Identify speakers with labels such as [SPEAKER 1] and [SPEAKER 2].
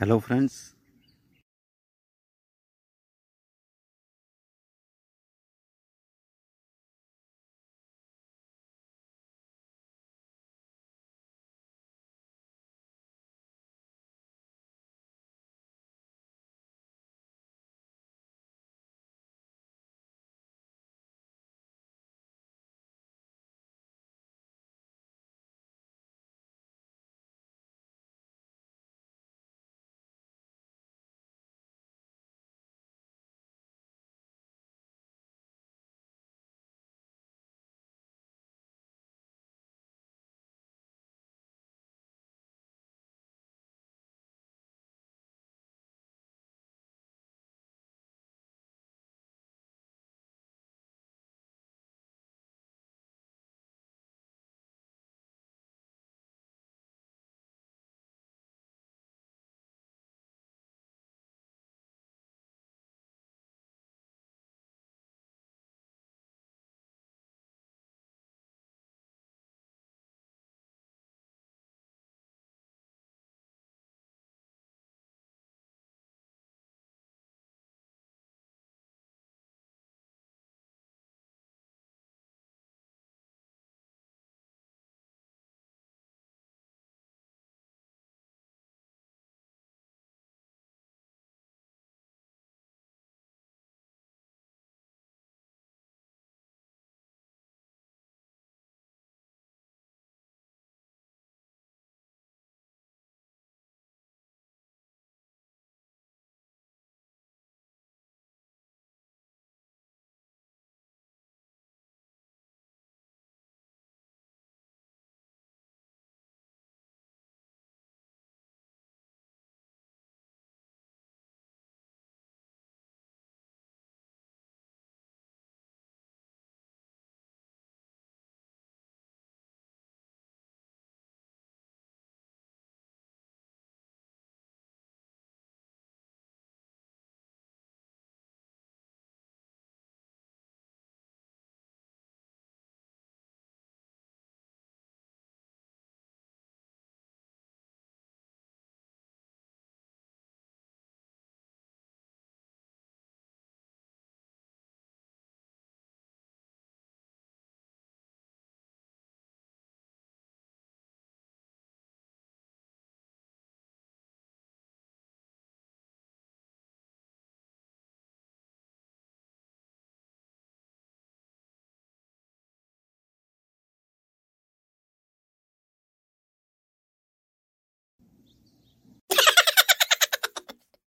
[SPEAKER 1] Hello friends,